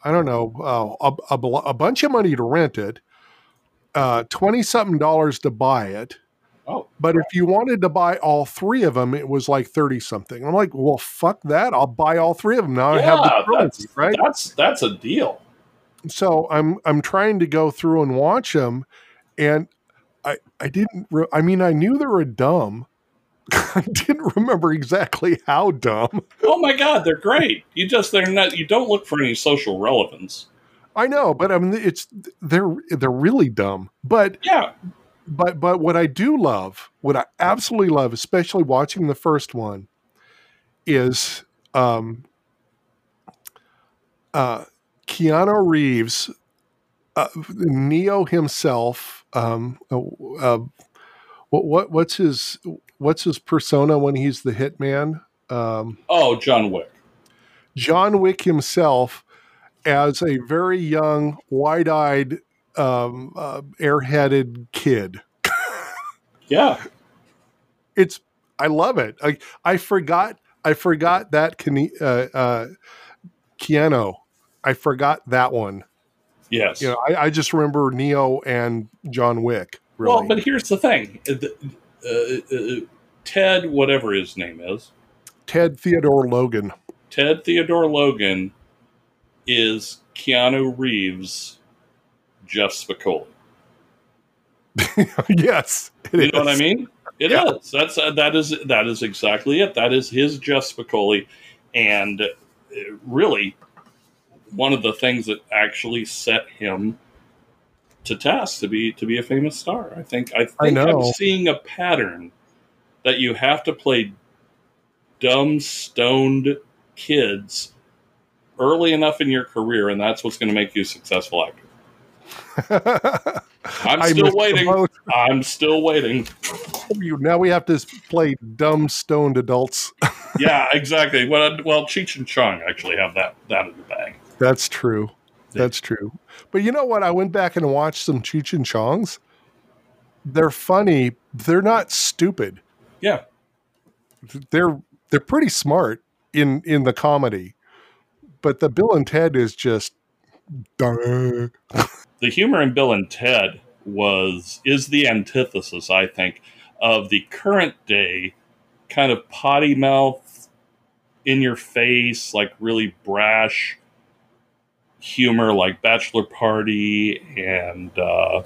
I don't know uh, a, a, a bunch of money to rent it, uh, twenty something dollars to buy it. Oh, But if you wanted to buy all three of them, it was like thirty something. I'm like, well, fuck that! I'll buy all three of them now. I have the yeah, trilogy, that's right? That's that's a deal. so I'm I'm trying to go through and watch them, and I I didn't. Re- I mean, I knew they were dumb. I didn't remember exactly how dumb. Oh my God, they're great. You just they're not. You don't look for any social relevance. I know, but I mean, it's they're they're really dumb. But Yeah, but but what I do love, what I absolutely love, especially watching the first one, is um, uh, Keanu Reeves, uh, Neo himself. Um, uh, uh, what what what's his what's his persona when he's the hitman? Um, Oh, John Wick. John Wick himself as a very young, wide-eyed, um, uh, airheaded kid. Yeah. It's I love it. I I forgot I forgot that Kene, uh, uh, Keanu. I forgot that one. Yes. You know, I, I just remember Neo and John Wick. Really. Well, but here's the thing. Uh, the- uh, uh, Ted, whatever his name is, Ted Theodore Logan. Ted Theodore Logan is Keanu Reeves, Jeff Spicoli. yes, it You know what I mean? It is. Yeah. That's uh, that is that is exactly it. That is his Jeff Spicoli, and uh, really one of the things that actually set him to task to be to be a famous star. I think I I think know. I'm seeing a pattern that you have to play dumb, stoned kids early enough in your career, and that's what's going to make you a successful actor. I'm still waiting. I'm still waiting. Now we have to play dumb stoned adults. yeah, exactly. Well, well, Cheech and Chong actually have that that in the bag. That's true. That's true. But you know what? I went back and watched some Cheech and Chongs. They're funny. They're not stupid. Yeah, They're they're pretty smart in in the comedy. But the Bill and Ted is just the humor in Bill and Ted was is the antithesis, I think, of the current day kind of potty mouth, in your face, like really brash humor, like Bachelor Party and uh,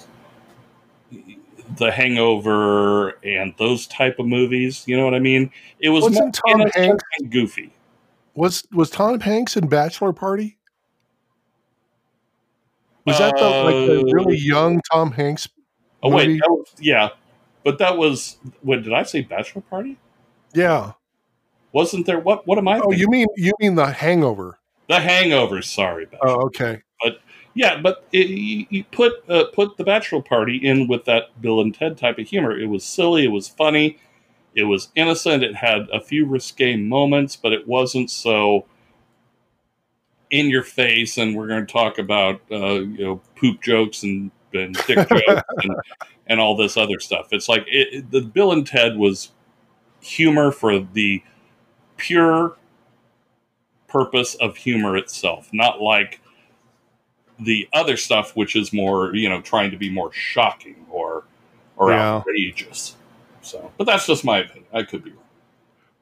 The Hangover and those type of movies. You know what I mean? It was Wasn't more Tom Hanks- and goofy. Was was Tom Hanks in Bachelor Party? Was that the like the Uh, really young Tom Hanks? Oh wait, was, yeah, but that was. What did I say? Bachelor Party? Yeah. Wasn't there? What? What am I? Oh, thinking? you mean you mean the Hangover? The Hangover. Sorry, Bachelor. Oh, okay. But yeah, but it, you, you put uh, put the Bachelor Party in with that Bill and Ted type of humor. It was silly. It was funny. It was innocent. It had a few risque moments, but it wasn't so in your face. And we're going to talk about uh, you know poop jokes and, and dick jokes and, and all this other stuff. It's like it- the Bill and Ted was humor for the pure purpose of humor itself, not like the other stuff, which is more, you know, trying to be more shocking or or Yeah. outrageous. So, but that's just my opinion. I could be wrong.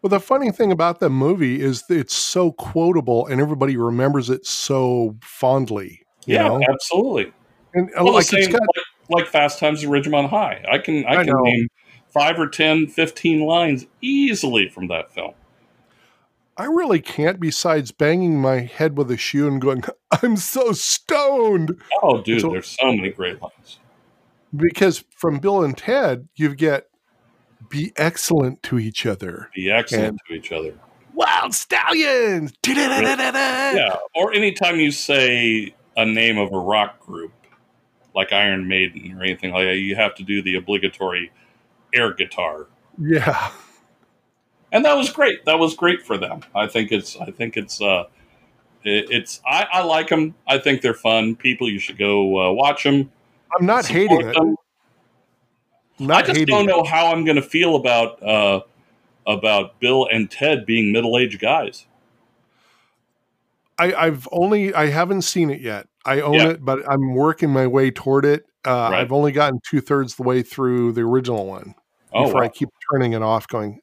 Well, the funny thing about the movie is it's so quotable and everybody remembers it so fondly. You Yeah, know? absolutely. And uh, Well, like same, got like, like Fast Times at Ridgemont High. I can I I can know. name five or 10, 15 lines easily from that film. I really can't besides banging my head with a shoe and going, I'm so stoned. Oh, dude, So- there's so many great lines. Because from Bill and Ted, you get be excellent to each other. Be excellent And- to each other. Wild stallions. Yeah. Or anytime you say a name of a rock group, like Iron Maiden or anything like that, you have to do the obligatory air guitar. Yeah. And that was great. That was great for them. I think it's. I think it's. Uh, it, it's. I, I like them. I think they're fun. People, you should go uh, watch them. I'm not hating it. Them. Not I just don't it. know how I'm going to feel about uh, about Bill and Ted being middle aged guys. I, I've only I haven't seen it yet. I own Yeah. it, but I'm working my way toward it. Uh, Right. I've only gotten two thirds the way through the original one Oh, before I wow. keep turning it off, going,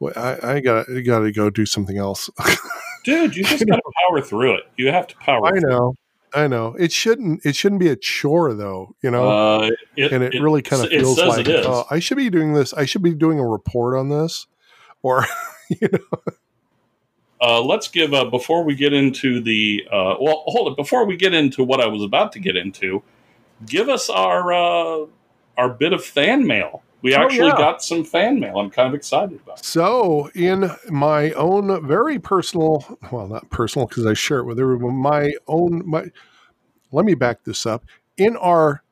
well, I, I got I got to go do something else. dude, you just got to power through it. You have to power. I through know, I know. It shouldn't it shouldn't be a chore though, you know. Uh, it, and it, really kind of it feels like it oh, I should be doing this. I should be doing a report on this, or you know, uh, let's give uh, before we get into the uh, well, hold it. Before we get into what I was about to get into, give us our uh, our bit of fan mail. We Oh, actually yeah. got some fan mail. I'm kind of excited about. It. So, in my own very personal, well, not personal because I share it with everyone, my own, my, let me back this up. In our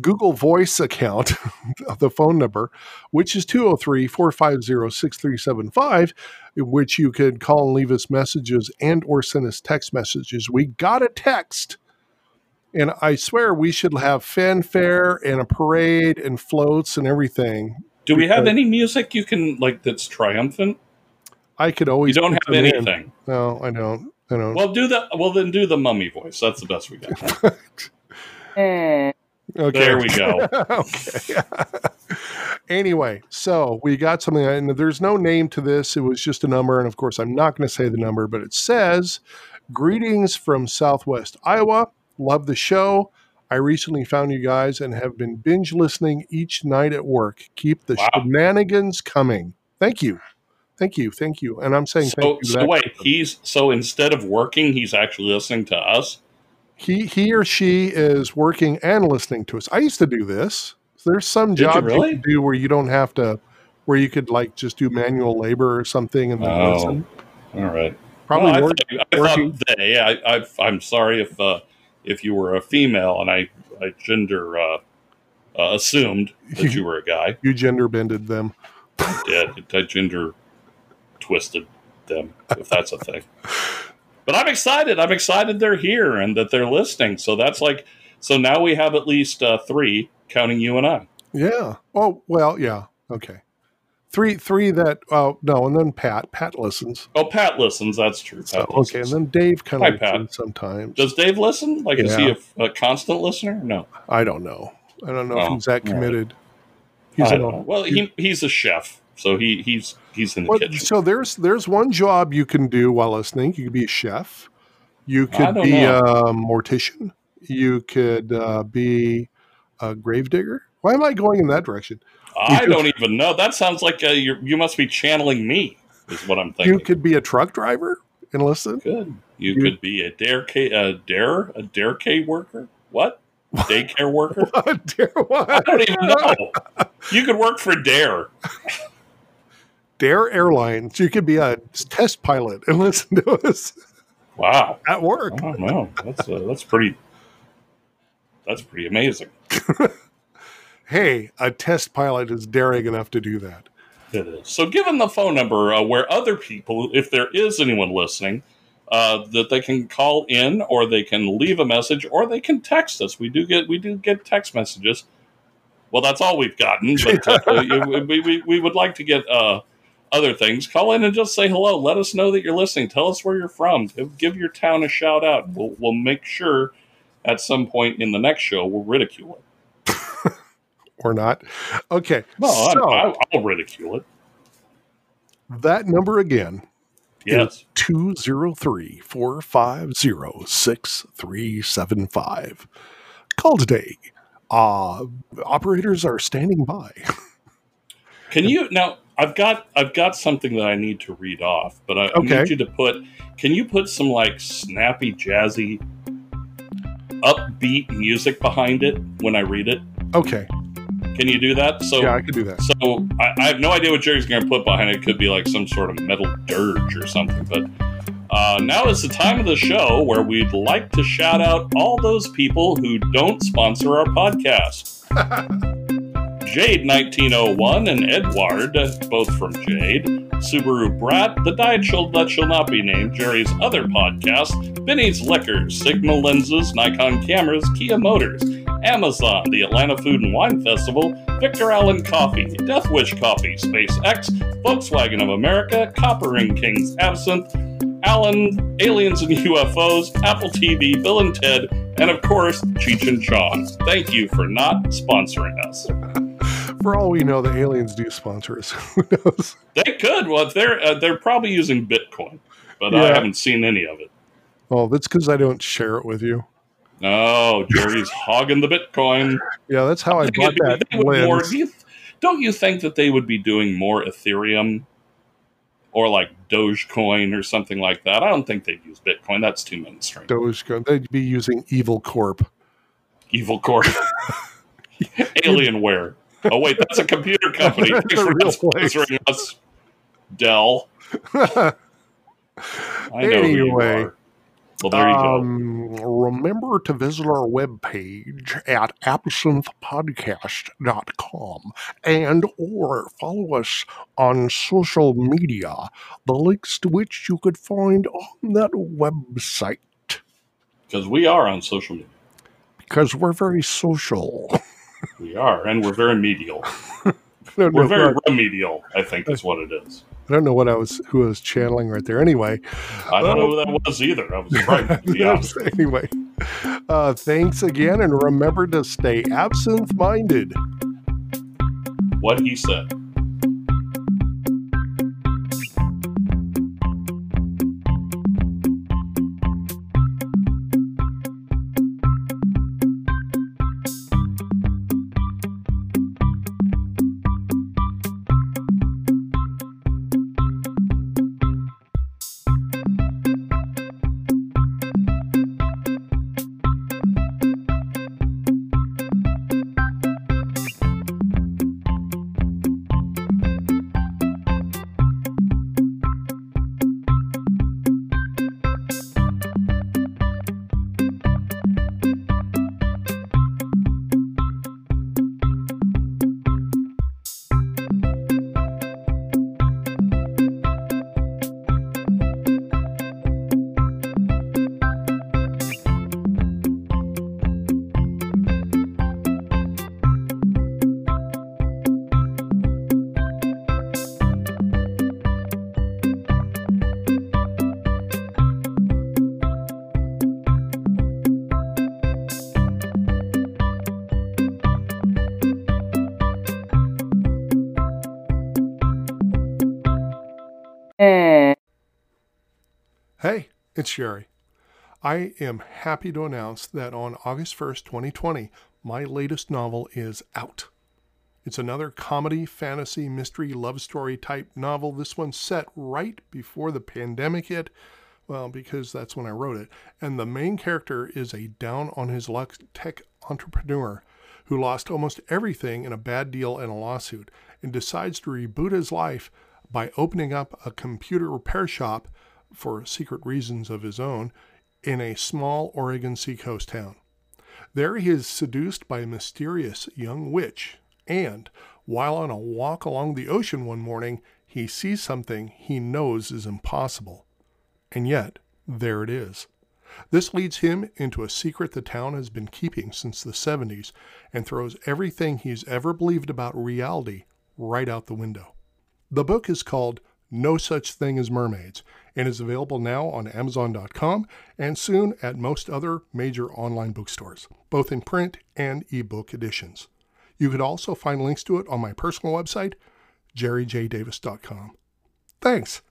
Google Voice account, the phone number, which is 203 450 6375, which you could call and leave us messages and or send us text messages. We got a text. And I swear we should have fanfare and a parade and floats and everything. Do we have any music you can like that's triumphant? I could You always don't have them in. anything. No, I don't. I don't. Well, do the well then do the mummy voice. That's the best we got. okay. There we go. okay. anyway, so we got something, and there's no name to this. It was just a number, and of course, I'm not going to say the number, but it says, "Greetings from Southwest Iowa. Love the show. I recently found you guys and have been binge listening each night at work. Keep the Wow. shenanigans coming. Thank you." Thank you, thank you, and I'm saying So, thank you. so wait, he's so instead of working, he's actually listening to us. he he or she is working and listening to us. I used to do this. There's some Did jobs you, really? can do where you don't have to, where you could like just do manual labor or something and then Oh, listen. All right. Probably Well, I, work. thought, I working. thought they. I, I, I'm sorry if uh, if you were a female and I, I gender uh, uh, assumed that you were a guy. You gender bended them. I did. I gender twisted them, if that's a thing. But I'm excited. I'm excited they're here and that they're listening. So that's like. So now we have at least uh, three, counting you and I. Yeah. Oh well, yeah. Okay. Three three that. Oh no, and then Pat. Pat listens. Oh, Pat listens. That's true. Pat So, okay, and then Dave kind of listens sometimes. Does Dave listen? Like, is he a, a constant listener? No. I don't know. I don't know if Oh, he's that committed. He's I in don't a- Well, he, he's a chef, so he he's he's in the Well, kitchen. so there's there's one job you can do while listening. You could be a chef. You could be know. a mortician. You could uh, be a gravedigger. Why am I going in that direction? I don't even know. That sounds like uh, you you must be channeling me. Is what I'm thinking. You could be a truck driver and listen. Good. You, You- could be a dare ca- a dare a dare K worker. What? Daycare worker? Dare, I don't even know. You could work for Dare. Dare Airlines. You could be a test pilot and listen to us Wow. at work. I don't know. That's uh, that's pretty. That's pretty amazing. Hey, a test pilot is daring enough to do that. It is. So, given the phone number uh, where other people, if there is anyone listening, uh, that they can call in, or they can leave a message, or they can text us. We do get we do get text messages. Well, that's all we've gotten, but uh, we, we, we would like to get uh, other things, call in and just say hello. Let us know that you're listening. Tell us where you're from. Give, give your town a shout out. We'll, we'll make sure at some point in the next show we'll ridicule it. Or not. Okay. Well, so I, I'll ridicule it. that number again Yes. 203 450 6375. Call today. Uh, operators are standing by. Can you now? I've got I've got something that I need to read off, but I, I need you to put. Can you put some like snappy, jazzy, upbeat music behind it when I read it? Okay. Can you do that? So yeah, I can do that. So I, I have no idea what Jerry's going to put behind it. It could be like some sort of metal dirge or something. But uh, now is the time of the show where we'd like to shout out all those people who don't sponsor our podcast. Jade 1901 and Edouard, both from Jade. Subaru Brat, The Diet That Shall Not Be Named, Jerry's other podcast, Benny's Liquors, Sigma Lenses, Nikon Cameras, Kia Motors, Amazon, the Atlanta Food and Wine Festival, Victor Allen Coffee, Death Wish Coffee, SpaceX, Volkswagen of America, Copper Ring Kings Absinthe, Allen, Aliens and UFOs, Apple TV, Bill and Ted, and of course, Cheech and Chong. Thank you for not sponsoring us. For all we know, the aliens do sponsor us. Who knows? They could. Well, they're uh, they're probably using Bitcoin, but I haven't seen any of it. Oh, that's because I don't share it with you. No, Jerry's hogging the Bitcoin. Yeah, that's how I bought that more- do you- don't you think that they would be doing more Ethereum or like Dogecoin or something like that? I don't think they'd use Bitcoin. That's too mainstream. Dogecoin. They'd be using Evil Corp. Evil Corp. Alienware. Oh wait, that's a computer company. That's Thanks a for real not sponsoring us. Dell. I know Anyway. Well, there you go. Um, remember to visit our webpage at absinthepodcast.com and or follow us on social media, the links to which you could find on that website Because we are on social media. because we're very social. We are, and we're very medial. We're know very what, remedial, I think is what it is. I don't know what I was who I was channeling right there. Anyway, I don't know who that was either. I was right. anyway, uh, thanks again, and remember to stay absinthe minded. What he said. It's Jerry. I am happy to announce that on August 1st, 2020, my latest novel is out. It's another comedy, fantasy, mystery, love story type novel. This one's set right before the pandemic hit, well, because that's when I wrote it. And the main character is a down on his luck tech entrepreneur who lost almost everything in a bad deal and a lawsuit and decides to reboot his life by opening up a computer repair shop for secret reasons of his own in a small Oregon seacoast town. There he is seduced by a mysterious young witch, and while on a walk along the ocean one morning, he sees something he knows is impossible. And yet, there it is. This leads him into a secret the town has been keeping since the 70s and throws everything he's ever believed about reality right out the window. The book is called No Such Thing as Mermaids and is available now on Amazon.com and soon at most other major online bookstores, both in print and ebook editions. You could also find links to it on my personal website, jerryjdavis.com. Thanks.